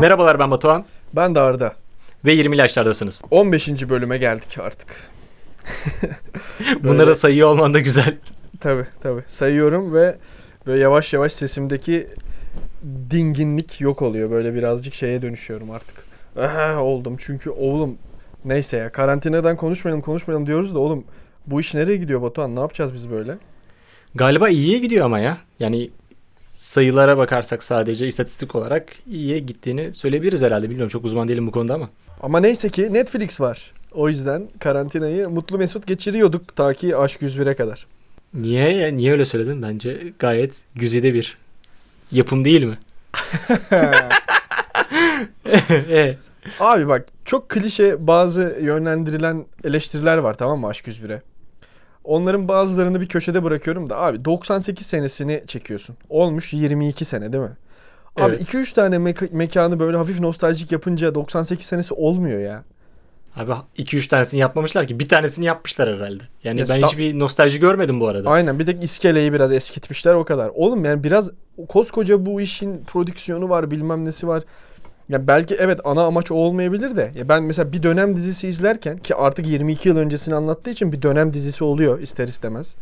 Merhabalar ben Batuhan Ben de Arda. ve 20 yaşlardasınız. 15. bölüme geldik artık. Bunları sayıyor olman da güzel. Tabi tabi sayıyorum ve böyle yavaş yavaş sesimdeki dinginlik yok oluyor. Böyle birazcık şeye dönüşüyorum artık. Aha, oldum çünkü oğlum neyse ya karantinadan konuşmayalım konuşmayalım diyoruz da oğlum bu iş nereye gidiyor Batuhan ne yapacağız biz böyle? Galiba iyiye gidiyor ama ya. Yani sayılara bakarsak sadece istatistik olarak iyiye gittiğini söyleyebiliriz herhalde. Bilmiyorum çok uzman değilim bu konuda ama. Ama neyse ki Netflix var. O yüzden karantinayı mutlu mesut geçiriyorduk ta ki Aşk 101'e kadar. Niye ya? Niye öyle söyledin? Bence gayet güzide bir yapım değil mi? Abi bak çok klişe bazı yönlendirilen eleştiriler var tamam mı Aşk 101'e? Onların bazılarını bir köşede bırakıyorum da abi 98 senesini çekiyorsun. Olmuş 22 sene değil mi? Abi Evet. 2-3 tane meka- mekanı böyle hafif nostaljik yapınca 98 senesi olmuyor ya. abi 2-3 tanesini yapmamışlar ki. Bir tanesini yapmışlar herhalde. Yani Ya ben sta- hiçbir nostalji görmedim bu arada. Aynen bir tek iskeleyi biraz eskitmişler o kadar. Oğlum yani biraz koskoca bu işin prodüksiyonu var bilmem nesi var. Ya belki evet ana amaç o olmayabilir de. Ya ben mesela bir dönem dizisi izlerken ki artık 22 yıl öncesini anlattığı için bir dönem dizisi oluyor ister istemez.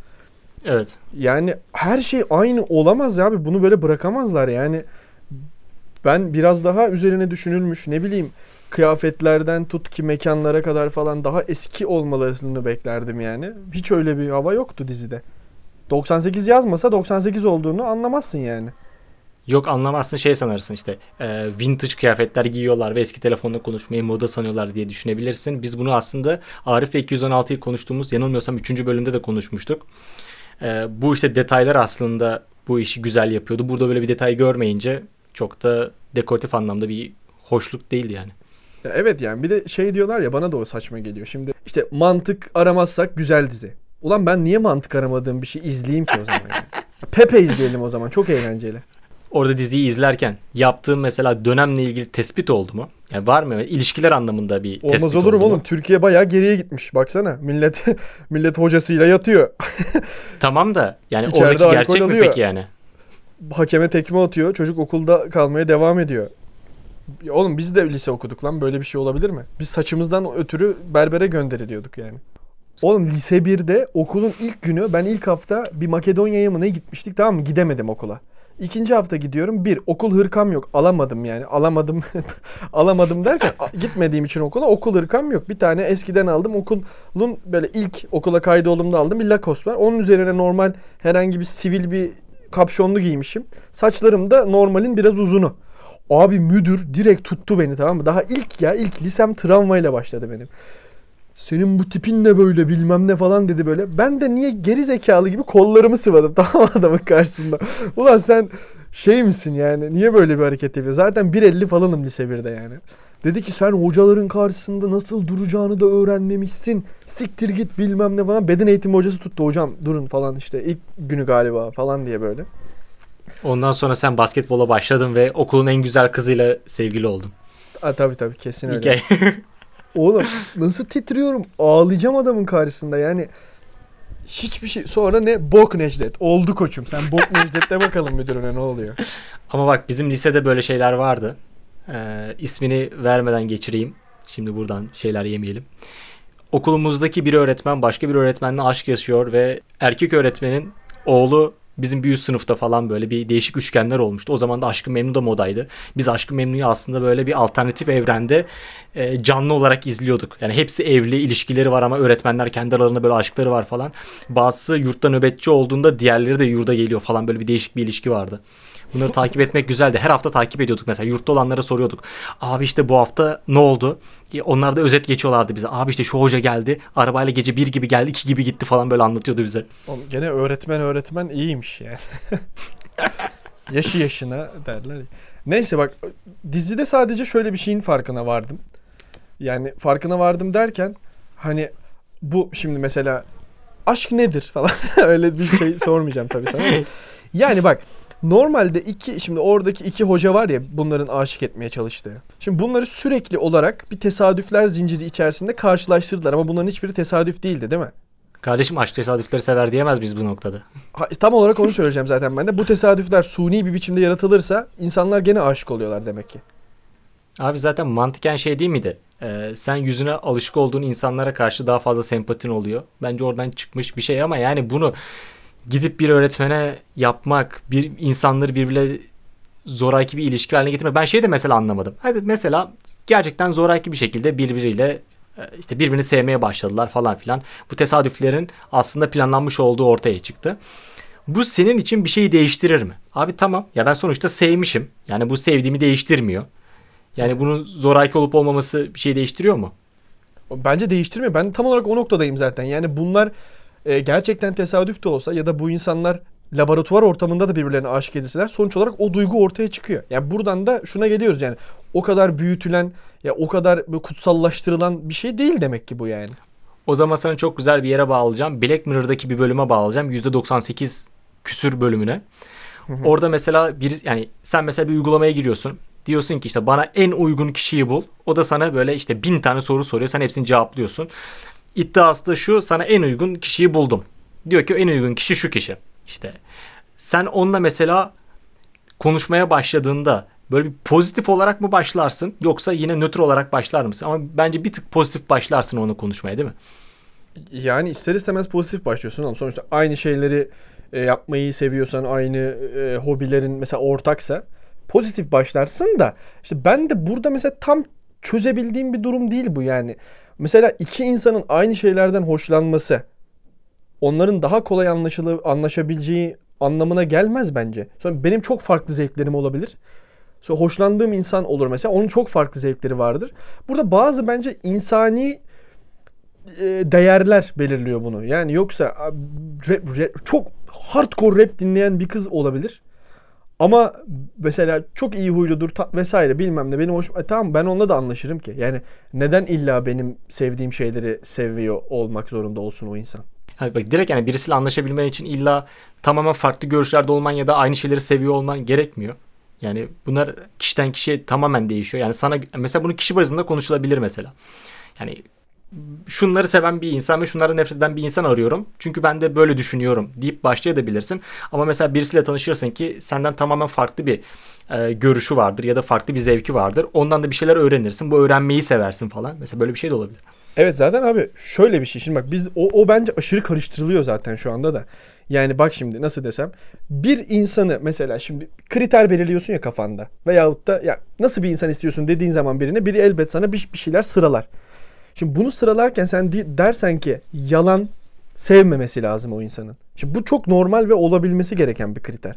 Evet. Yani her şey aynı olamaz ya abi. Bunu böyle bırakamazlar yani. Ben biraz daha üzerine düşünülmüş ne bileyim kıyafetlerden tut ki mekanlara kadar falan daha eski olmalarını beklerdim yani. Hiç öyle bir hava yoktu dizide. 98 yazmasa 98 olduğunu anlamazsın yani. Yok anlamazsın şey sanırsın işte e, vintage kıyafetler giyiyorlar ve eski telefonla konuşmayı moda sanıyorlar diye düşünebilirsin. Biz bunu aslında Arif ve 216'yı konuştuğumuz yanılmıyorsam 3. bölümde de konuşmuştuk. E, bu işte detaylar aslında bu işi güzel yapıyordu. Burada böyle bir detay görmeyince çok da dekoratif anlamda bir hoşluk değildi yani. Ya evet yani bir de şey diyorlar ya bana da o saçma geliyor. Şimdi işte mantık aramazsak güzel dizi. Ulan ben niye mantık aramadığım bir şey izleyeyim ki o zaman yani? Pepe izleyelim o zaman çok eğlenceli. Orada diziyi izlerken yaptığım mesela dönemle ilgili tespit oldu mu? Yani var mı? İlişkiler anlamında bir tespit Olmaz olur mu oldu mu? oğlum? Türkiye bayağı geriye gitmiş. Baksana millet millet hocasıyla yatıyor. Tamam da yani İçeride oradaki gerçek mi alıyor. peki yani? Hakeme tekme atıyor. Çocuk okulda kalmaya devam ediyor. Oğlum biz de lise okuduk lan. Böyle bir şey olabilir mi? Biz saçımızdan ötürü berbere gönderiliyorduk yani. Oğlum lise 1'de okulun ilk günü ben ilk hafta bir Makedonya'ya mı ne gitmiştik tamam mı? Gidemedim okula. İkinci hafta gidiyorum. Bir, okul hırkam yok. Alamadım yani. Alamadım. alamadım derken gitmediğim için okula okul hırkam yok. Bir tane eskiden aldım. Okulun böyle ilk okula kaydolduğumda aldım. Bir Lacoste var. Onun üzerine normal herhangi bir sivil bir kapşonlu giymişim. Saçlarım da normalin biraz uzunu. Abi müdür direkt tuttu beni tamam mı? Daha ilk ya ilk lisem travmayla başladı benim. Senin bu tipin ne böyle bilmem ne falan dedi böyle. Ben de niye geri zekalı gibi kollarımı sıvadım tamam mı adamın karşısında. Ulan sen şey misin yani niye böyle bir hareket yapıyorsun? Zaten 1.50 falanım lise 1'de yani. Dedi ki sen hocaların karşısında nasıl duracağını da öğrenmemişsin. Siktir git bilmem ne falan. Beden eğitimi hocası tuttu hocam durun falan işte ilk günü galiba falan diye böyle. Ondan sonra sen basketbola başladın ve okulun en güzel kızıyla sevgili oldun. Ha, tabii tabii kesin öyle. Oğlum nasıl titriyorum. Ağlayacağım adamın karşısında yani. Hiçbir şey. Sonra ne? Bok Necdet. Oldu koçum. Sen Bok Necdet'te bakalım müdürüne ne oluyor. Ama bak bizim lisede böyle şeyler vardı. Ee, ismini vermeden geçireyim. Şimdi buradan şeyler yemeyelim. Okulumuzdaki bir öğretmen başka bir öğretmenle aşk yaşıyor ve erkek öğretmenin oğlu bizim bir üst sınıfta falan böyle bir değişik üçgenler olmuştu. O zaman da Aşkı Memnu da modaydı. Biz Aşkı Memnu'yu aslında böyle bir alternatif evrende e, canlı olarak izliyorduk. Yani hepsi evli, ilişkileri var ama öğretmenler kendi aralarında böyle aşkları var falan. Bazısı yurtta nöbetçi olduğunda diğerleri de yurda geliyor falan böyle bir değişik bir ilişki vardı. Bunları takip etmek güzeldi. Her hafta takip ediyorduk mesela. Yurtta olanlara soruyorduk. Abi işte bu hafta ne oldu? E, Onlar da özet geçiyorlardı bize. Abi işte şu hoca geldi. Arabayla gece bir gibi geldi, iki gibi gitti falan böyle anlatıyordu bize. Oğlum gene öğretmen öğretmen iyiymiş yani. Yaşı yaşına derler. Neyse bak dizide sadece şöyle bir şeyin farkına vardım. Yani farkına vardım derken hani bu şimdi mesela aşk nedir falan öyle bir şey sormayacağım tabii sana. Yani bak normalde iki şimdi oradaki iki hoca var ya bunların aşık etmeye çalıştığı. Şimdi bunları sürekli olarak bir tesadüfler zinciri içerisinde karşılaştırdılar ama bunların hiçbiri tesadüf değildi değil mi? Kardeşim aşk tesadüfleri sever diyemez biz bu noktada. Ha, tam olarak onu söyleyeceğim zaten ben de. Bu tesadüfler suni bir biçimde yaratılırsa insanlar gene aşık oluyorlar demek ki. Abi zaten mantıken şey değil miydi? Ee, sen yüzüne alışık olduğun insanlara karşı daha fazla sempatin oluyor. Bence oradan çıkmış bir şey ama yani bunu gidip bir öğretmene yapmak, bir insanları birbirine zoraki bir ilişki haline getirmek. Ben şeyi de mesela anlamadım. Hadi mesela gerçekten zoraki bir şekilde birbiriyle e, işte birbirini sevmeye başladılar falan filan. Bu tesadüflerin aslında planlanmış olduğu ortaya çıktı. Bu senin için bir şeyi değiştirir mi? Abi tamam. Ya ben sonuçta sevmişim. Yani bu sevdiğimi değiştirmiyor. Yani bunun zoraki olup olmaması bir şey değiştiriyor mu? Bence değiştirmiyor. Ben tam olarak o noktadayım zaten. Yani bunlar e, gerçekten tesadüf de olsa ya da bu insanlar laboratuvar ortamında da birbirlerine aşık edilseler sonuç olarak o duygu ortaya çıkıyor. Yani buradan da şuna geliyoruz yani o kadar büyütülen ya o kadar kutsallaştırılan bir şey değil demek ki bu yani. O zaman sana çok güzel bir yere bağlayacağım. Black Mirror'daki bir bölüme bağlayacağım. %98 küsür bölümüne. Orada mesela bir yani sen mesela bir uygulamaya giriyorsun. Diyorsun ki işte bana en uygun kişiyi bul. O da sana böyle işte bin tane soru soruyor. Sen hepsini cevaplıyorsun. İddiası da şu sana en uygun kişiyi buldum. Diyor ki en uygun kişi şu kişi. İşte sen onunla mesela konuşmaya başladığında böyle bir pozitif olarak mı başlarsın yoksa yine nötr olarak başlar mısın? Ama bence bir tık pozitif başlarsın onu konuşmaya değil mi? Yani ister istemez pozitif başlıyorsun ama sonuçta aynı şeyleri e, yapmayı seviyorsan, aynı e, hobilerin mesela ortaksa pozitif başlarsın da işte ben de burada mesela tam çözebildiğim bir durum değil bu yani. Mesela iki insanın aynı şeylerden hoşlanması onların daha kolay anlaşılı, anlaşabileceği anlamına gelmez bence. Sonra benim çok farklı zevklerim olabilir. Sonra hoşlandığım insan olur mesela. Onun çok farklı zevkleri vardır. Burada bazı bence insani e, değerler belirliyor bunu. Yani yoksa rap, rap, çok hardcore rap dinleyen bir kız olabilir. Ama mesela çok iyi huyludur vesaire bilmem ne benim hoşum. E, tamam ben onunla da anlaşırım ki. Yani neden illa benim sevdiğim şeyleri seviyor olmak zorunda olsun o insan? Yani bak direkt yani birisiyle anlaşabilmen için illa tamamen farklı görüşlerde olman ya da aynı şeyleri seviyor olman gerekmiyor. Yani bunlar kişiden kişiye tamamen değişiyor. Yani sana mesela bunu kişi bazında konuşulabilir mesela. Yani şunları seven bir insan ve şunları nefret eden bir insan arıyorum. Çünkü ben de böyle düşünüyorum deyip başlayabilirsin. Ama mesela birisiyle tanışırsın ki senden tamamen farklı bir e, görüşü vardır ya da farklı bir zevki vardır. Ondan da bir şeyler öğrenirsin. Bu öğrenmeyi seversin falan. Mesela böyle bir şey de olabilir. Evet zaten abi şöyle bir şey. Şimdi bak biz o, o bence aşırı karıştırılıyor zaten şu anda da. Yani bak şimdi nasıl desem. Bir insanı mesela şimdi kriter belirliyorsun ya kafanda. Veyahut da ya nasıl bir insan istiyorsun dediğin zaman birine biri elbet sana bir, bir şeyler sıralar. Şimdi bunu sıralarken sen dersen ki yalan sevmemesi lazım o insanın. Şimdi bu çok normal ve olabilmesi gereken bir kriter.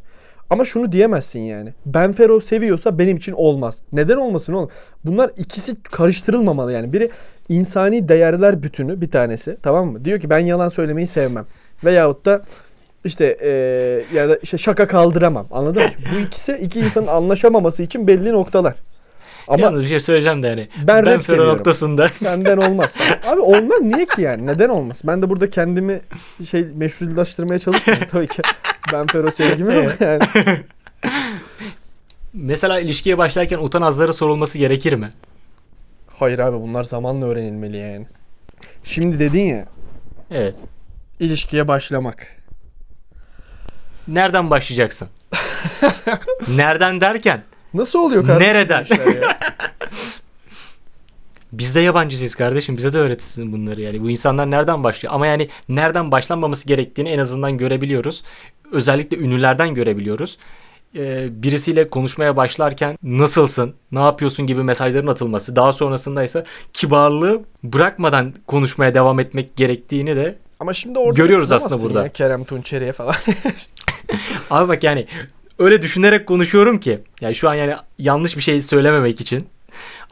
Ama şunu diyemezsin yani. Ben Fero seviyorsa benim için olmaz. Neden olmasın oğlum? Bunlar ikisi karıştırılmamalı yani. Biri insani değerler bütünü bir tanesi tamam mı? Diyor ki ben yalan söylemeyi sevmem. Veyahut da işte e, ya da işte şaka kaldıramam. Anladın mı? Bu ikisi iki insanın anlaşamaması için belli noktalar. Ama Yalnız bir şey söyleyeceğim de hani. Ben, ben rap seviyorum. noktasında. Senden olmaz. Abi olmaz niye ki yani? Neden olmaz? Ben de burada kendimi şey meşrulaştırmaya çalışmıyorum tabii ki. Ben Fero sevgimi ama yani. Mesela ilişkiye başlarken utanazlara sorulması gerekir mi? Hayır abi bunlar zamanla öğrenilmeli yani. Şimdi dedin ya. Evet. İlişkiye başlamak. Nereden başlayacaksın? Nereden derken? Nasıl oluyor kardeşim? Nereden? Biz de yabancısıyız kardeşim. Bize de öğretilsin bunları yani. Bu insanlar nereden başlıyor? Ama yani nereden başlanmaması gerektiğini en azından görebiliyoruz. Özellikle ünlülerden görebiliyoruz. Ee, birisiyle konuşmaya başlarken nasılsın, ne yapıyorsun gibi mesajların atılması. Daha sonrasında ise kibarlığı bırakmadan konuşmaya devam etmek gerektiğini de ama şimdi orada görüyoruz aslında burada. Ya, Kerem Tunçeri'ye falan. Abi bak yani öyle düşünerek konuşuyorum ki. Yani şu an yani yanlış bir şey söylememek için.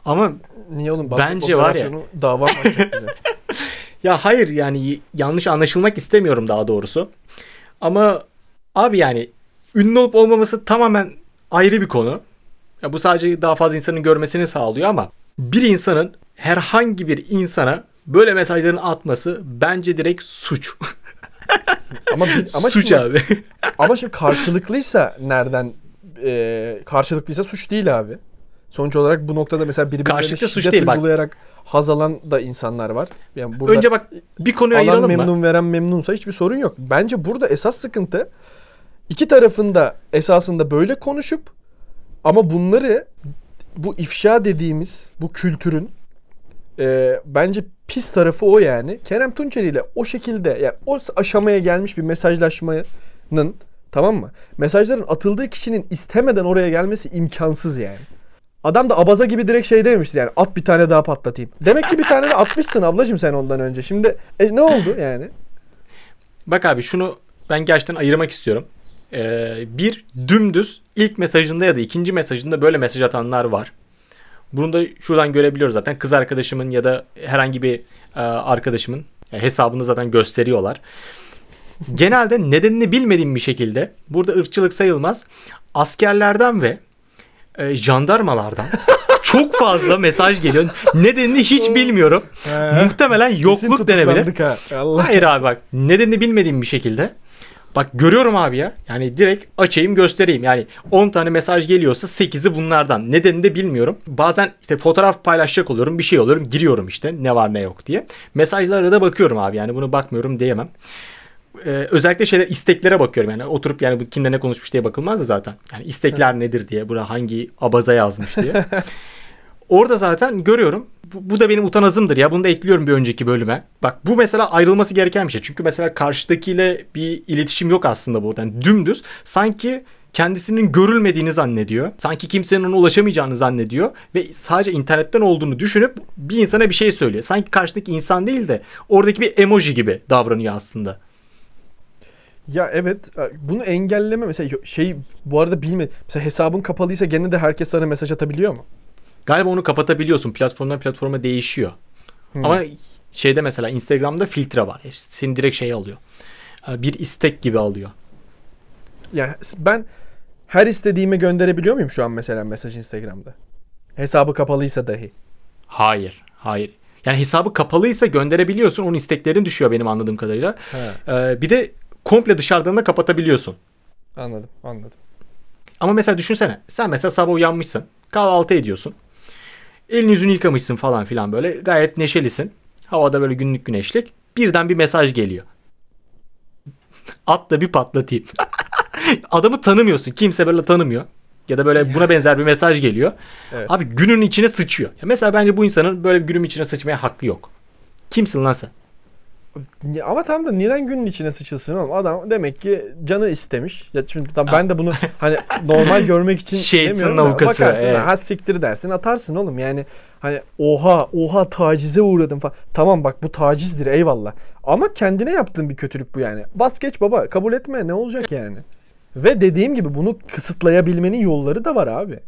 Ama niye oğlum bence var ya dava bize? ya hayır yani yanlış anlaşılmak istemiyorum daha doğrusu. Ama abi yani ünlü olup olmaması tamamen ayrı bir konu. Ya bu sadece daha fazla insanın görmesini sağlıyor ama bir insanın herhangi bir insana böyle mesajların atması bence direkt suç. ama bir, ama suç şimdi, abi. ama şimdi karşılıklıysa nereden e, karşılıklıysa suç değil abi. Sonuç olarak bu noktada mesela birbirlerine şiddet değil, uygulayarak bak. haz alan da insanlar var. Yani burada Önce bak bir konuyu ayıralım mı? memnun veren memnunsa hiçbir sorun yok. Bence burada esas sıkıntı iki tarafında esasında böyle konuşup ama bunları bu ifşa dediğimiz bu kültürün e, bence pis tarafı o yani. Kerem Tunçeri ile o şekilde yani o aşamaya gelmiş bir mesajlaşmanın tamam mı? Mesajların atıldığı kişinin istemeden oraya gelmesi imkansız yani. Adam da abaza gibi direkt şey dememiştir yani at bir tane daha patlatayım. Demek ki bir tane de atmışsın ablacığım sen ondan önce. Şimdi e, ne oldu yani? Bak abi şunu ben gerçekten ayırmak istiyorum. Ee, bir dümdüz ilk mesajında ya da ikinci mesajında böyle mesaj atanlar var. Bunu da şuradan görebiliyoruz zaten. Kız arkadaşımın ya da herhangi bir e, arkadaşımın yani hesabını zaten gösteriyorlar. Genelde nedenini bilmediğim bir şekilde burada ırkçılık sayılmaz. Askerlerden ve e, jandarmalardan çok fazla mesaj geliyor. Nedenini hiç bilmiyorum. Muhtemelen yokluk denebilir. ha. Allah. Hayır abi bak nedenini bilmediğim bir şekilde. Bak görüyorum abi ya. Yani direkt açayım göstereyim. Yani 10 tane mesaj geliyorsa 8'i bunlardan. Nedenini de bilmiyorum. Bazen işte fotoğraf paylaşacak oluyorum. Bir şey oluyorum. Giriyorum işte ne var ne yok diye. Mesajlara da bakıyorum abi. Yani bunu bakmıyorum diyemem. Ee, özellikle şeyler isteklere bakıyorum. Yani oturup yani bu kimle ne konuşmuş diye bakılmaz da zaten. Yani istekler nedir diye. Buna hangi abaza yazmış diye. Orada zaten görüyorum. Bu, bu da benim utanazımdır ya. Bunu da ekliyorum bir önceki bölüme. Bak bu mesela ayrılması gereken bir şey. Çünkü mesela karşıdakiyle bir iletişim yok aslında buradan. Dümdüz sanki kendisinin görülmediğini zannediyor. Sanki kimsenin ona ulaşamayacağını zannediyor ve sadece internetten olduğunu düşünüp bir insana bir şey söylüyor. Sanki karşıdaki insan değil de oradaki bir emoji gibi davranıyor aslında. Ya evet bunu engelleme mesela şey bu arada bilme mesela hesabın kapalıysa gene de herkes sana mesaj atabiliyor mu? Galiba onu kapatabiliyorsun. Platformdan platforma değişiyor. Hmm. Ama şeyde mesela Instagram'da filtre var. Seni direkt şey alıyor. Bir istek gibi alıyor. Ya ben her istediğimi gönderebiliyor muyum şu an mesela mesaj Instagram'da? Hesabı kapalıysa dahi. Hayır. Hayır. Yani hesabı kapalıysa gönderebiliyorsun. Onun isteklerin düşüyor benim anladığım kadarıyla. He. Ee, bir de komple dışarıdan da kapatabiliyorsun. Anladım, anladım. Ama mesela düşünsene. Sen mesela sabah uyanmışsın. Kahvaltı ediyorsun. Elini yüzünü yıkamışsın falan filan böyle. Gayet neşelisin. Havada böyle günlük güneşlik. Birden bir mesaj geliyor. At da bir patlatayım. Adamı tanımıyorsun. Kimse böyle tanımıyor. Ya da böyle buna benzer bir mesaj geliyor. Evet. Abi günün içine sıçıyor. Ya mesela bence bu insanın böyle bir günün içine sıçmaya hakkı yok. Kimsin lan sen? Ama tam da neden günün içine sıçılsın oğlum? Adam demek ki canı istemiş. Ya şimdi tam ben de bunu hani normal görmek için Şeytanın demiyorum da avukatı, bakarsın evet. ha siktir dersin atarsın oğlum. Yani hani oha oha tacize uğradım falan. Tamam bak bu tacizdir eyvallah. Ama kendine yaptığın bir kötülük bu yani. Bas geç baba kabul etme ne olacak yani. Ve dediğim gibi bunu kısıtlayabilmenin yolları da var abi.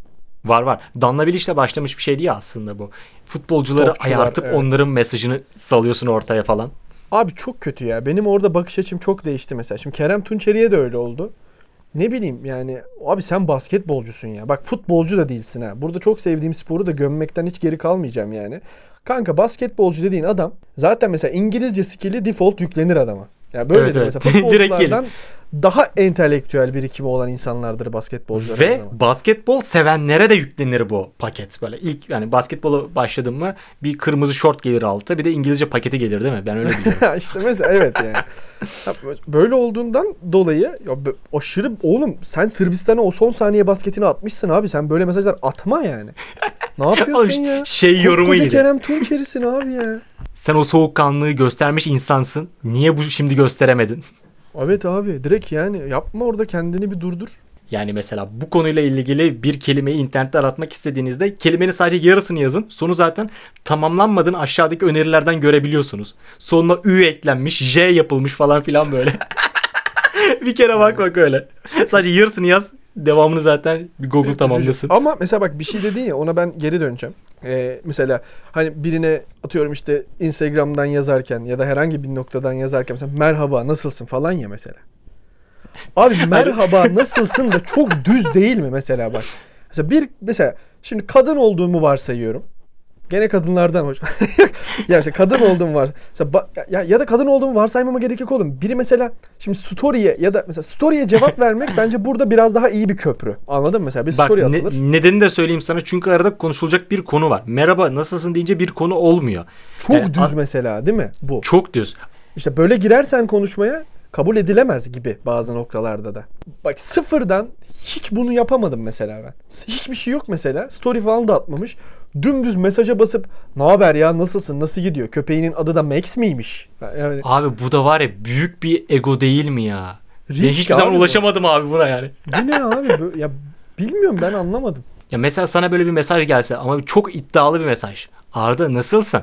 Var var. Danla Bilic'le başlamış bir şey değil aslında bu. Futbolcuları Topçular, ayartıp evet. onların mesajını salıyorsun ortaya falan. Abi çok kötü ya. Benim orada bakış açım çok değişti mesela. Şimdi Kerem Tunçeri'ye de öyle oldu. Ne bileyim yani abi sen basketbolcusun ya. Bak futbolcu da değilsin ha. Burada çok sevdiğim sporu da gömmekten hiç geri kalmayacağım yani. Kanka basketbolcu dediğin adam zaten mesela İngilizce skill'i default yüklenir adama. Ya böyledir Evet, evet. mesela futbolculardan daha entelektüel birikimi olan insanlardır basketbolcular Ve basketbol sevenlere de yüklenir bu paket. Böyle ilk yani basketbola başladım mı bir kırmızı şort gelir altta bir de İngilizce paketi gelir değil mi? Ben öyle biliyorum. işte mesela evet yani. Ya Böyle olduğundan dolayı ya aşırı oğlum sen Sırbistan'a o son saniye basketini atmışsın abi. Sen böyle mesajlar atma yani. Ne yapıyorsun Oğlum, ya? şey yorumu gibi. Kerem Tunçeri'sin abi ya. Sen o soğukkanlılığı göstermiş insansın. Niye bu şimdi gösteremedin? Evet abi direkt yani yapma orada kendini bir durdur. Yani mesela bu konuyla ilgili bir kelimeyi internette aratmak istediğinizde kelimenin sadece yarısını yazın. Sonu zaten tamamlanmadığını aşağıdaki önerilerden görebiliyorsunuz. Sonuna ü eklenmiş, j yapılmış falan filan böyle. bir kere bak bak öyle. Sadece yarısını yaz. Devamını zaten bir Google tamamlasın. Ama mesela bak bir şey dedin ya ona ben geri döneceğim. Ee, mesela hani birine atıyorum işte Instagram'dan yazarken ya da herhangi bir noktadan yazarken mesela merhaba nasılsın falan ya mesela. Abi merhaba nasılsın da çok düz değil mi mesela bak. Mesela bir mesela şimdi kadın olduğumu varsayıyorum. Gene kadınlardan hoş. ya işte kadın olduğum var. Ya, ya da kadın olduğumu varsaymama gerek yok oğlum. Biri mesela şimdi story'e ya da mesela story'e cevap vermek bence burada biraz daha iyi bir köprü. Anladın mı? Mesela bir Bak story ne- atılır. nedenini de söyleyeyim sana. Çünkü arada konuşulacak bir konu var. Merhaba nasılsın deyince bir konu olmuyor. Çok Yani düz mesela değil mi bu? Çok düz. İşte böyle girersen konuşmaya kabul edilemez gibi bazı noktalarda da. Bak sıfırdan hiç bunu yapamadım mesela ben. Hiçbir şey yok mesela. Story falan da atmamış. Dümdüz mesaja basıp ne haber ya nasılsın nasıl gidiyor? Köpeğinin adı da Max miymiş? Yani Abi bu da var ya büyük bir ego değil mi ya? Ben risk hiçbir zaman bu. ulaşamadım abi buna yani. Bu ne abi? Ya bilmiyorum ben anlamadım. Ya mesela sana böyle bir mesaj gelse ama çok iddialı bir mesaj. Arda nasılsın?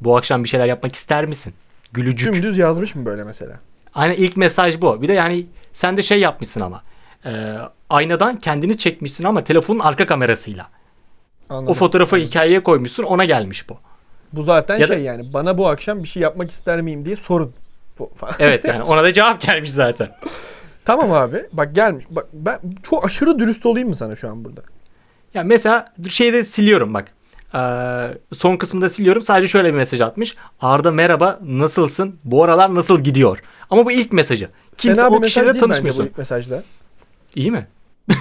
Bu akşam bir şeyler yapmak ister misin? Gülücük. Dümdüz yazmış mı böyle mesela? Aynen ilk mesaj bu. Bir de yani sen de şey yapmışsın ama. Ee, aynadan kendini çekmişsin ama telefonun arka kamerasıyla. Anladım. O fotoğrafı hikayeye koymuşsun ona gelmiş bu. Bu zaten Ya da- şey yani bana bu akşam bir şey yapmak ister miyim diye sorun. Evet yani ona da cevap gelmiş zaten. Tamam abi. Bak gelmiş. Bak ben çok aşırı dürüst olayım mı sana şu an burada? Ya mesela şeyde siliyorum bak. Ee, son kısmında siliyorum. Sadece şöyle bir mesaj atmış. Arda merhaba nasılsın? Bu aralar nasıl gidiyor? Ama bu ilk mesajı. Kimse Fena o mesaj kişiyle değil bence bu tanışmıyorsun. ilk mesajda. İyi mi?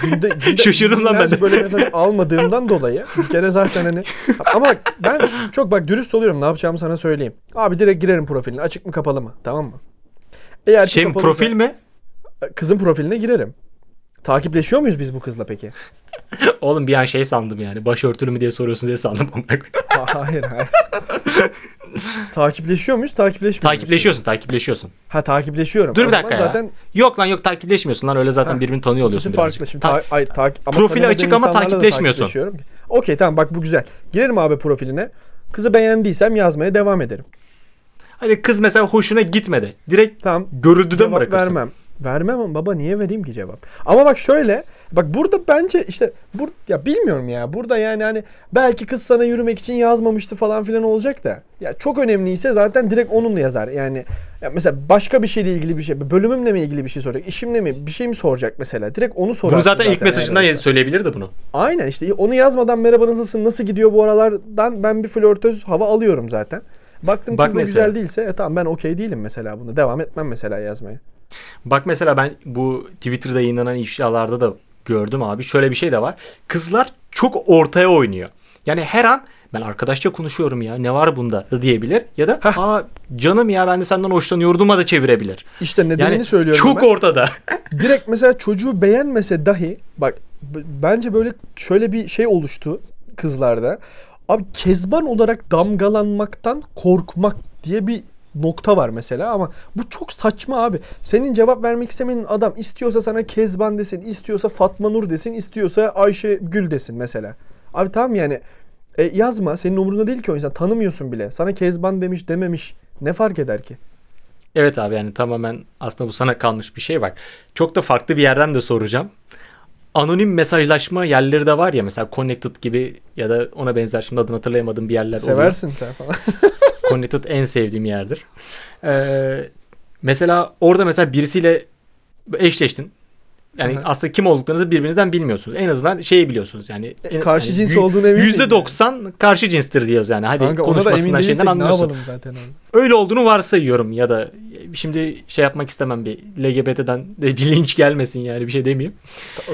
Günde, günde Şaşırdım lan ben de. böyle mesaj almadığımdan dolayı bir kere zaten hani ama bak ben çok bak dürüst oluyorum ne yapacağımı sana söyleyeyim. Abi direkt girerim profiline açık mı kapalı mı tamam mı? Eğer Şey kapalıysa- profil mi? Kızın profiline girerim. Takipleşiyor muyuz biz bu kızla peki? Oğlum bir an şey sandım yani. Başörtülü mü diye soruyorsun diye sandım. Ha- hayır hayır. Takipleşiyor muyuz? Takipleşmiyor takipleşiyorsun, takipleşiyorsun. Ha takipleşiyorum. Dur bir dakika ya. Zaten Yok lan yok takipleşmiyorsun lan öyle zaten Ha, birbirini tanıyor oluyorsun ikisi farklı. Şimdi Ta- ta- ay, takip- ama Profili açık ama takipleşmiyorsun. Okey tamam bak bu güzel. Girerim abi profiline. Kızı beğendiysem yazmaya devam ederim. Hadi kız mesela hoşuna gitmedi. Direkt Tamam. görüldüden Cevap bırakırsın? vermem. Vermem ama baba niye vereyim ki cevap? Ama bak şöyle. Bak burada bence işte bur ya bilmiyorum ya. Burada yani hani belki kız sana yürümek için yazmamıştı falan filan olacak da. Ya çok önemliyse zaten direkt onunla yazar. Yani ya mesela başka bir şeyle ilgili bir şey, bölümümle mi ilgili bir şey soracak, işimle mi bir şey mi soracak mesela? Direkt onu sorarsın Bunu zaten, ilk eğer mesajından öyleyse. söyleyebilirdi bunu. Aynen işte onu yazmadan merhaba nasılsın, nasıl gidiyor bu aralardan ben bir flörtöz hava alıyorum zaten. Baktım Bak kız da mesela. güzel değilse e, tamam ben okey değilim mesela bunu. Devam etmem mesela yazmaya. Bak mesela ben bu Twitter'da yayınlanan ifşalarda da gördüm abi. Şöyle bir şey de var. Kızlar çok ortaya oynuyor. Yani her an ben arkadaşça konuşuyorum ya ne var bunda da diyebilir. Ya da Heh. aa canım ya ben de senden hoşlanıyordum'a da çevirebilir. İşte nedenini Yani söylüyorum çok ben. ortada. Direkt mesela çocuğu beğenmese dahi bak bence böyle şöyle bir şey oluştu kızlarda. Abi kezban olarak damgalanmaktan korkmak diye bir nokta var mesela ama bu çok saçma abi. Senin cevap vermek istemenin adam istiyorsa sana Kezban desin, istiyorsa Fatma Nur desin, istiyorsa Ayşe Gül desin mesela. Abi tamam yani e, yazma senin umurunda değil ki o insan tanımıyorsun bile. Sana Kezban demiş dememiş ne fark eder ki? Evet abi yani tamamen aslında bu sana kalmış bir şey bak. Çok da farklı bir yerden de soracağım. Anonim mesajlaşma yerleri de var ya mesela Connected gibi ya da ona benzer şimdi adını hatırlayamadığım bir yerler oluyor. Seversin sen falan. Connected en sevdiğim yerdir. Ee, mesela orada mesela birisiyle eşleştin. Yani Hı hı. aslında kim olduklarınızı birbirinizden bilmiyorsunuz. En azından şeyi biliyorsunuz. Yani en- E, karşı yani cins olduğuna emin miyim %90 karşı cinstir diyoruz yani. Hadi Kanka ona da emin değilsek şeyden ne anlıyorsun. yapalım zaten abi. Öyle olduğunu varsayıyorum ya da şimdi şey yapmak istemem bir LGBT'den de bir linç gelmesin yani bir şey demeyeyim.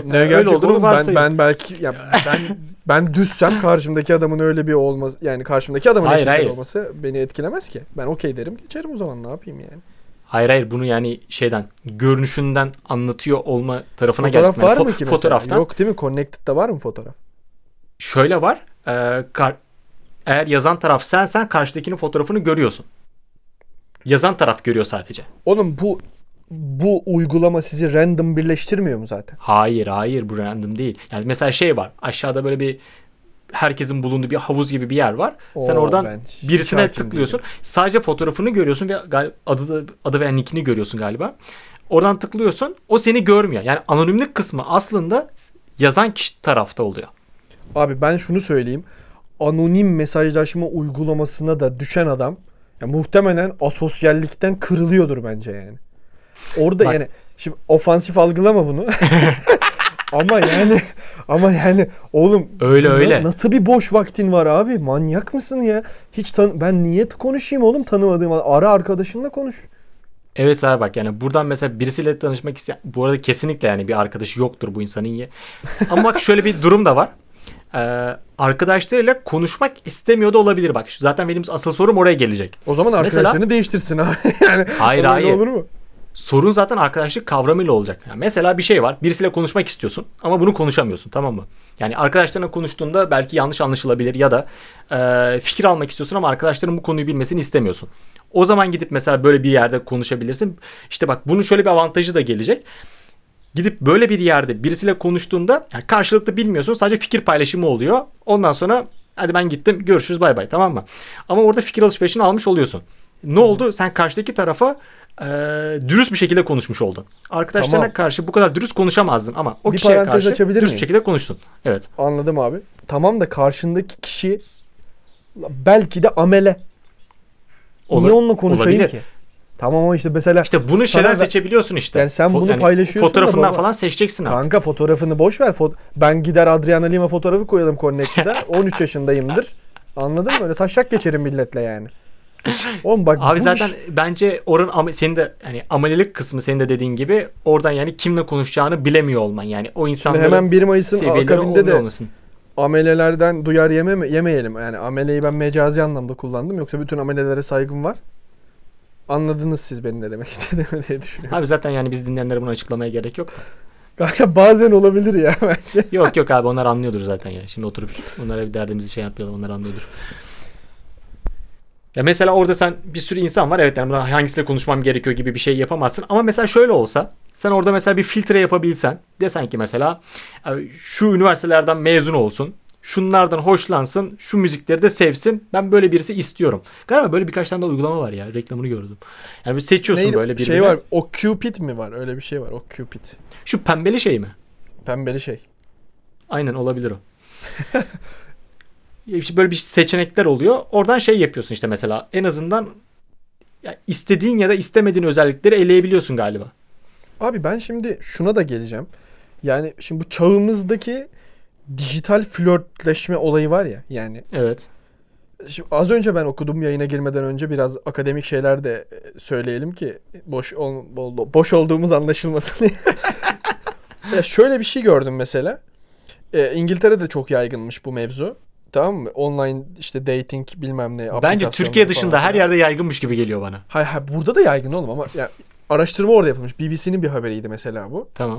Ne öyle gerçek olduğunu oğlum ben, varsayıyorum. ben belki ya ben ben düzsem karşımdaki adamın öyle bir olması yani karşımdaki adamın hayır. olması beni etkilemez ki. Ben okey derim geçerim o zaman ne yapayım yani. Hayır hayır bunu yani şeyden görünüşünden anlatıyor olma tarafına Fotoğraf geldim. Yani var fo- mı ki mesela? Fotoğraftan. Yok değil mi? Connected'da var mı fotoğraf? Şöyle var. e, kar- eğer yazan taraf sensen karşıdakinin fotoğrafını görüyorsun. Yazan taraf görüyor sadece. Oğlum bu bu uygulama sizi random birleştirmiyor mu zaten? Hayır hayır bu random değil. Yani mesela şey var. Aşağıda böyle bir herkesin bulunduğu bir havuz gibi bir yer var. Sen Oo, oradan ben hiç birisine tıklıyorsun. Sadece fotoğrafını görüyorsun ve adı adı veya nickini görüyorsun galiba. Oradan tıklıyorsun. O seni görmüyor. Yani anonimlik kısmı aslında yazan kişi tarafta oluyor. Abi ben şunu söyleyeyim. Anonim mesajlaşma uygulamasına da düşen adam ya muhtemelen asosyallikten kırılıyordur bence yani. Orada Bak- yani şimdi ofansif algılama bunu. ama yani ama yani oğlum Öyle, na- öyle. Nasıl bir boş vaktin var abi? Manyak mısın ya? Hiç tan ben niye konuşayım oğlum tanımadığım ara arkadaşınla konuş. Evet abi bak yani buradan mesela birisiyle tanışmak isteyen bu arada kesinlikle yani bir arkadaşı yoktur bu insanın ya. Ama bak şöyle bir durum da var. Ee, arkadaşlarıyla konuşmak istemiyor da olabilir bak. Zaten benim asıl sorum oraya gelecek. O zaman Mesela- arkadaşlarını değiştirsin abi. yani Hayır, hayır. olur mu? Sorun zaten arkadaşlık kavramıyla olacak. Yani mesela bir şey var. Birisiyle konuşmak istiyorsun ama bunu konuşamıyorsun tamam mı? Yani arkadaşlarına konuştuğunda belki yanlış anlaşılabilir ya da e, fikir almak istiyorsun ama arkadaşların bu konuyu bilmesini istemiyorsun. O zaman gidip mesela böyle bir yerde konuşabilirsin. İşte bak bunun şöyle bir avantajı da gelecek. Gidip böyle bir yerde birisiyle konuştuğunda yani karşılıklı bilmiyorsun sadece fikir paylaşımı oluyor. Ondan sonra hadi ben gittim görüşürüz bay bay tamam mı? Ama orada fikir alışverişini almış oluyorsun. Ne oldu? Sen karşıdaki tarafa e, dürüst bir şekilde konuşmuş oldun. Arkadaşlarına Tamam. karşı bu kadar dürüst konuşamazdın ama o Bir kişiye parantez karşı açabilir dürüst miyim? bir şekilde konuştun. Evet. Anladım abi. Tamam da karşındaki kişi belki de amele. Olur- Niye onunla konuşayım olabilir. ki? Tamam ama işte mesela İşte bunu ver- seçebiliyorsun işte. Yani sen bunu paylaşıyorsun da Fotoğrafından baba. falan seçeceksin abi. Kanka fotoğrafını boş ver. Fo- ben gider Adriana Lima fotoğrafı koyalım Connect'te. 13 yaşındayımdır. Anladın mı? Öyle taşak geçerim milletle yani. Oğlum bak Abi zaten iş- bence oranın senin de hani amelilik kısmı senin de dediğin gibi oradan yani kimle konuşacağını bilemiyor olman. Yani o insanların hemen 1 Mayıs'ın akabinde de- olmasın. amelelerden duyar yeme yemeyelim. Yani ameleyi ben mecazi anlamda kullandım. Yoksa bütün amelelere saygım var. Anladınız siz benim ne demek istediğimi diye düşünüyorum. Abi zaten yani biz dinleyenlere bunu açıklamaya gerek yok. Kanka bazen olabilir ya bence. yok yok abi onlar anlıyordur zaten ya. Şimdi oturup onlara bir derdimizi şey yapmayalım onlar anlıyordur. Ya mesela orada sen bir sürü insan var evet yani hangisiyle konuşmam gerekiyor gibi bir şey yapamazsın. Ama mesela şöyle olsa sen orada mesela bir filtre yapabilsen desen ki mesela e, şu üniversitelerden mezun olsun. Şunlardan hoşlansın. Şu müzikleri de sevsin. Ben böyle birisi istiyorum. Galiba böyle birkaç tane de uygulama var ya. Reklamını gördüm. Yani seçiyorsun Neydi? böyle birini. şey var. O Cupid mi var? Öyle bir şey var. O Cupid. Şu pembeli şey mi? Pembeli şey. Aynen olabilir o. Böyle bir seçenekler oluyor. Oradan şey yapıyorsun işte mesela en azından ya istediğin ya da istemediğin özellikleri eleyebiliyorsun galiba. Abi ben şimdi şuna da geleceğim. Yani şimdi bu çağımızdaki dijital flörtleşme olayı var ya yani. Evet. Şimdi az önce ben okudum yayına girmeden önce biraz akademik şeyler de e, söyleyelim ki boş ol, boş olduğumuz anlaşılmasın diye. ya şöyle bir şey gördüm mesela. E, İngiltere'de çok yaygınmış bu mevzu. Tamam mı? Online işte dating bilmem ne. Bence Türkiye dışında her yerde yaygınmış gibi geliyor bana. Hayır, hayır burada da yaygın oğlum ama ya, araştırma orada yapılmış. BBC'nin bir haberiydi mesela bu. Tamam.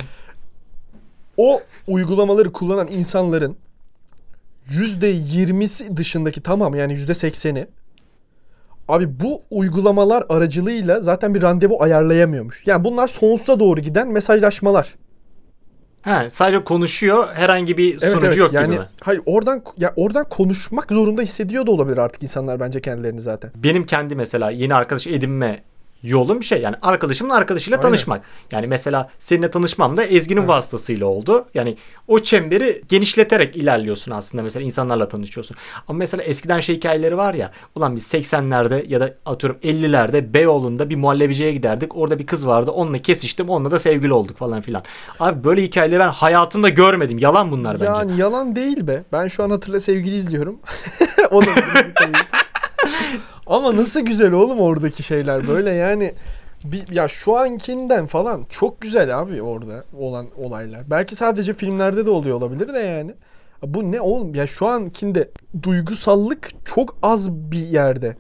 O uygulamaları kullanan insanların %20'si dışındaki tamam yani %80'i abi bu uygulamalar aracılığıyla zaten bir randevu ayarlayamıyormuş. Yani bunlar sonsuza doğru giden mesajlaşmalar. Ha, sadece konuşuyor. Herhangi bir Evet sonucu evet yok yani gibi mi? hayır oradan ya oradan konuşmak zorunda hissediyor da olabilir artık insanlar bence kendilerini zaten. Benim kendi mesela yeni arkadaş edinme yolum bir şey. Yani arkadaşımın arkadaşıyla Aynen. tanışmak. Yani mesela seninle tanışmam da Ezgi'nin Evet. vasıtasıyla oldu. Yani o çemberi genişleterek ilerliyorsun aslında. Mesela insanlarla tanışıyorsun. Ama mesela eskiden şey hikayeleri var ya. Ulan biz 80'lerde ya da atıyorum 50'lerde Beyoğlu'nda bir muhallebiciye giderdik. Orada bir kız vardı. Onunla kesiştim. Onunla da sevgili olduk falan filan. Abi böyle hikayeleri ben hayatımda görmedim. Yalan bunlar bence. Yani yalan değil be. Ben şu an Hatırla Sevgili izliyorum. o Ama nasıl güzel oğlum oradaki şeyler böyle yani bir, ya şu ankinden falan çok güzel abi orada olan olaylar. Belki sadece filmlerde de oluyor olabilir de yani. Bu ne oğlum ya şu ankinde duygusallık çok az bir yerde.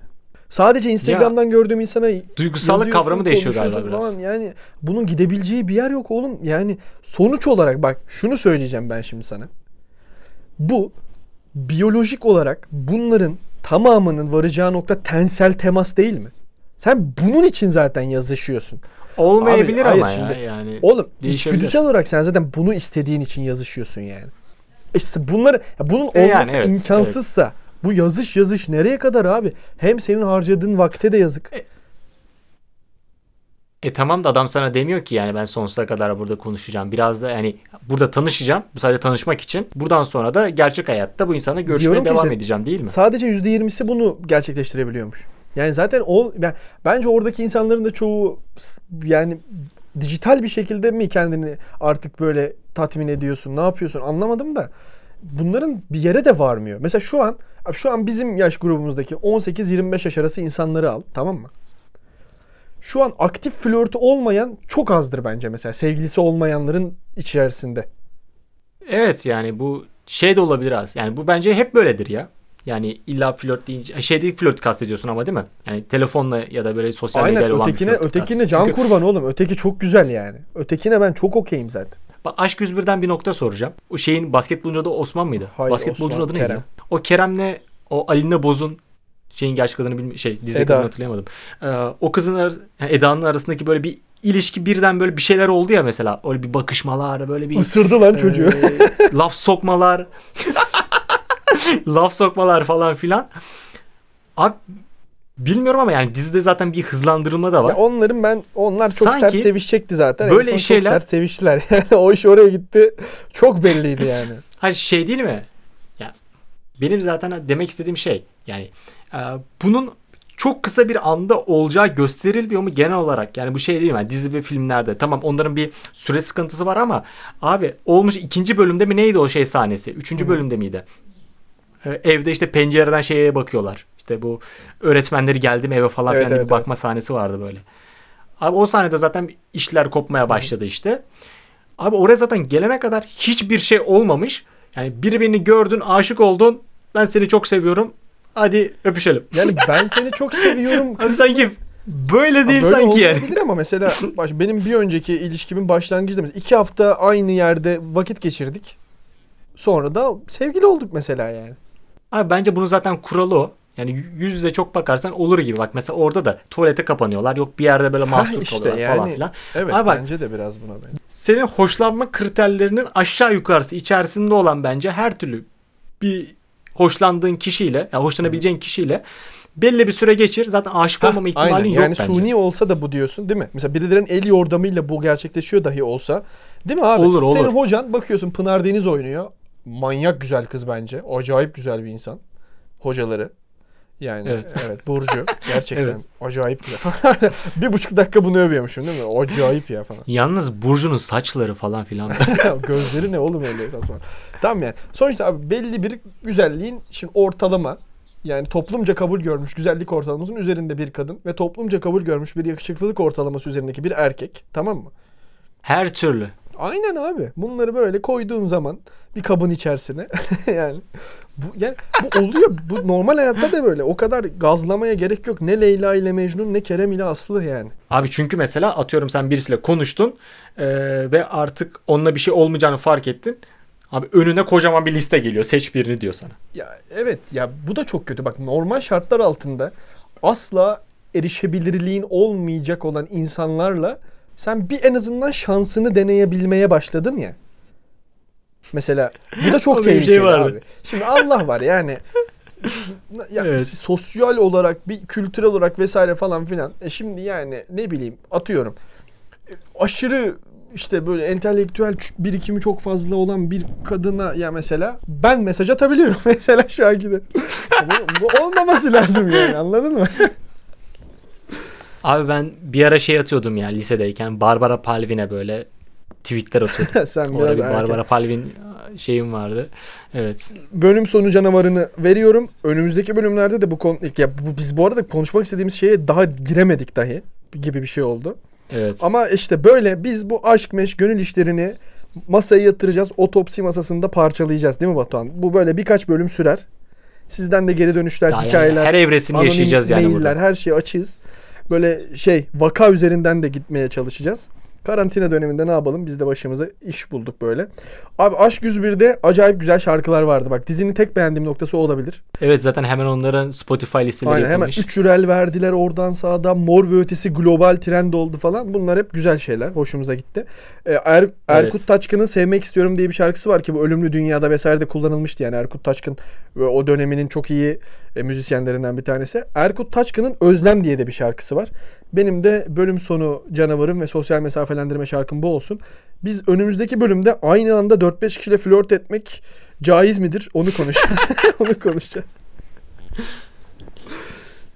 Sadece Instagram'dan gördüğüm insana Duygusallık kavramı değişiyor galiba biraz. falan. Yani bunun gidebileceği bir yer yok oğlum. Yani sonuç olarak bak şunu söyleyeceğim ben şimdi sana. Bu biyolojik olarak bunların tamamının varacağı nokta tensel temas değil mi? Sen bunun için zaten yazışıyorsun. Olmayabilir Abi, hayır ama ya. şimdi- Yani Oğlum içgüdüsel olarak sen zaten bunu istediğin için yazışıyorsun yani. İşte bunları ya bunun E yani olması evet, imkansızsa bu yazış yazış nereye kadar abi? Hem senin harcadığın vakte de yazık. E tamam da adam sana demiyor ki yani ben sonsuza kadar burada konuşacağım. Biraz da yani burada tanışacağım. Bu sadece tanışmak için. Buradan sonra da gerçek hayatta bu insanla görüşmeye Diyorum devam sen- edeceğim değil mi? Sadece %20'si bunu gerçekleştirebiliyormuş. Yani zaten o ben, bence oradaki insanların da çoğu yani dijital bir şekilde mi kendini artık böyle tatmin ediyorsun? Ne yapıyorsun? Anlamadım da bunların bir yere de varmıyor. Mesela şu an şu an bizim yaş grubumuzdaki 18-25 yaş arası insanları al, tamam mı? Şu an aktif flörtü olmayan çok azdır bence mesela sevgilisi olmayanların içerisinde. Evet yani bu şey de olabilir az. Yani bu bence hep böyledir ya. Yani illa flört deyince şey değil flört kastediyorsun ama değil mi? Yani telefonla ya da böyle sosyal Aynen medyayla olan bir ötekine flört ötekine kastediyorsun. can Çünkü kurban oğlum. Öteki çok güzel yani. Ötekine ben çok okeyim zaten. bak, Aşk 101'den bir nokta soracağım. O şeyin basketbolcu adı Osman mıydı? Hayır, Basketbolcunun Osman, adı neydi? Kerem. O Kerem'le o Aline Boz'un şeyin gerçek adını bilmiyorum. Şey adını hatırlayamadım. Ee, o kızın ar- yani Eda'nın arasındaki böyle bir ilişki birden böyle bir şeyler oldu ya mesela. Öyle bir bakışmalar böyle bir Isırdı lan çocuğu. Ee, laf sokmalar. laf sokmalar falan filan. Abi bilmiyorum ama yani dizide zaten bir hızlandırılma da var. Ya onların ben onlar çok Sanki sert sevişecekti zaten. böyle en şeyler- çok sert seviştiler. Yani o iş oraya gitti. Çok belliydi yani. Hayır şey değil mi? Ya benim zaten demek istediğim şey yani e, bunun çok kısa bir anda olacağı gösterilmiyor mu genel olarak? Yani bu şey değil mi? Yani dizi ve filmlerde tamam onların bir süre sıkıntısı var ama abi olmuş ikinci bölümde mi neydi o şey sahnesi? Üçüncü bölümde miydi? E, evde işte pencereden şeye bakıyorlar. İşte bu öğretmenleri geldi mi eve falan Evet, diye evet, bir bakma sahnesi vardı böyle. Abi o sahnede zaten işler kopmaya başladı işte. Abi oraya zaten gelene kadar hiçbir şey olmamış. Yani biri beni gördün, aşık oldun. Ben seni çok seviyorum. Hadi öpüşelim. Yani ben seni çok seviyorum. Kız. sanki böyle değil Böyle sanki yani. olmayabilir ama mesela baş, benim bir önceki ilişkimin başlangıcında mesela iki hafta aynı yerde vakit geçirdik. Sonra da sevgili olduk mesela yani. Abi bence bunun zaten kuralı o. Yani yüz yüze çok bakarsan olur gibi. Bak mesela orada da tuvalete kapanıyorlar. Yok bir yerde böyle mahsur işte kalıyorlar falan yani. filan. Evet Abi bak- bence de biraz buna benziyor. senin hoşlanma kriterlerinin aşağı yukarısı içerisinde olan bence her türlü bir hoşlandığın kişiyle, ya hoşlanabileceğin kişiyle belli bir süre geçir. Zaten aşık olmama ihtimalin Aynen. yok yani bence. suni olsa da bu diyorsun değil mi? Mesela birilerinin el yordamıyla bu gerçekleşiyor dahi olsa. Değil mi abi? Olur, olur. Senin hocan bakıyorsun Pınar Deniz oynuyor. Manyak güzel kız bence. Acayip güzel bir insan. Hocaları. Yani evet, Evet. Burcu. Gerçekten Evet. acayip güzel. bir buçuk dakika bunu övüyormuşum değil mi? Acayip ya falan. Yalnız Burcu'nun saçları falan filan. Gözleri ne oğlum öyle saçma. Tamam yani. Sonuçta abi belli bir güzelliğin şimdi ortalama yani toplumca kabul görmüş güzellik ortalamasının üzerinde bir kadın ve toplumca kabul görmüş bir yakışıklılık ortalaması üzerindeki bir erkek. Tamam mı? Her türlü. Aynen abi. Bunları böyle koyduğun zaman bir kabın içerisine yani bu yani bu oluyor. Bu normal hayatta da böyle. O kadar gazlamaya gerek yok. Ne Leyla ile Mecnun ne Kerem ile Aslı yani. Abi çünkü mesela atıyorum sen birisiyle konuştun eee, ve artık onunla bir şey olmayacağını fark ettin. Abi önüne kocaman bir liste geliyor. Seç birini diyor sana. Ya evet ya bu da çok kötü. Bak normal şartlar altında asla erişebilirliğin olmayacak olan insanlarla sen bir en azından şansını deneyebilmeye başladın ya. Mesela bu da çok şey tehlikeli vardı. abi. Şimdi Allah var yani ya Evet. sosyal olarak bir kültürel olarak vesaire falan filan. E şimdi yani ne bileyim atıyorum e, aşırı işte böyle entelektüel birikimi çok fazla olan bir kadına ya mesela ben mesaj atabiliyorum mesela şu anki de. bu, bu olmaması lazım yani anladın mı? Abi ben bir ara şey atıyordum ya lisedeyken. Barbara Palvin'e böyle tweetler atıyordum. Sen Orada biraz bir erken. Barbara Palvin şeyim vardı. Evet. Bölüm sonu canavarını veriyorum. Önümüzdeki bölümlerde de bu konu ya bu, biz bu arada konuşmak istediğimiz şeye daha giremedik dahi gibi bir şey oldu. Evet. Ama işte böyle biz bu aşk meş gönül işlerini masaya yatıracağız. Otopsi masasında parçalayacağız değil mi Batuhan? Bu böyle birkaç bölüm sürer. Sizden de geri dönüşler, Ya yani hikayeler, her evresini anonim yaşayacağız yani mailler, burada. her şeyi açığız. Böyle şey vaka üzerinden de gitmeye çalışacağız. Karantina döneminde ne yapalım? Biz de başımıza iş bulduk böyle. Abi Aşk 101'de acayip güzel şarkılar vardı. Bak dizinin tek beğendiğim noktası olabilir. Evet zaten hemen onların Spotify listeleri Aynen hemen yapılmış. 3 ürel verdiler oradan sağdan. Mor ve ötesi global trend oldu falan. Bunlar hep güzel şeyler. Hoşumuza gitti. Ee, Er- Erkut Taçkın'ın Sevmek İstiyorum diye bir şarkısı var ki bu Ölümlü Dünya'da vesaire de kullanılmıştı. Yani Erkut Taçkın ve o döneminin çok iyi e, müzisyenlerinden bir tanesi. Erkut Taçkın'ın Özlem diye de bir şarkısı var. Benim de bölüm sonu canavarım ve sosyal mesafelendirme şarkım bu olsun. Biz önümüzdeki bölümde aynı anda 4-5 kişiyle flört etmek caiz midir? Onu konuş onu konuşacağız.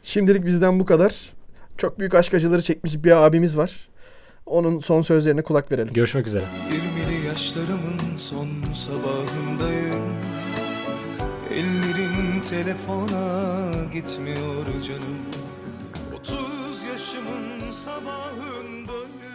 Şimdilik bizden bu kadar. Çok büyük aşk acıları çekmiş bir abimiz var. Onun son sözlerine kulak verelim. Görüşmek üzere. 20'li yaşlarımın son sabahındayım Ellerin telefona gitmiyor canım. 30 yaşımın sabahındayım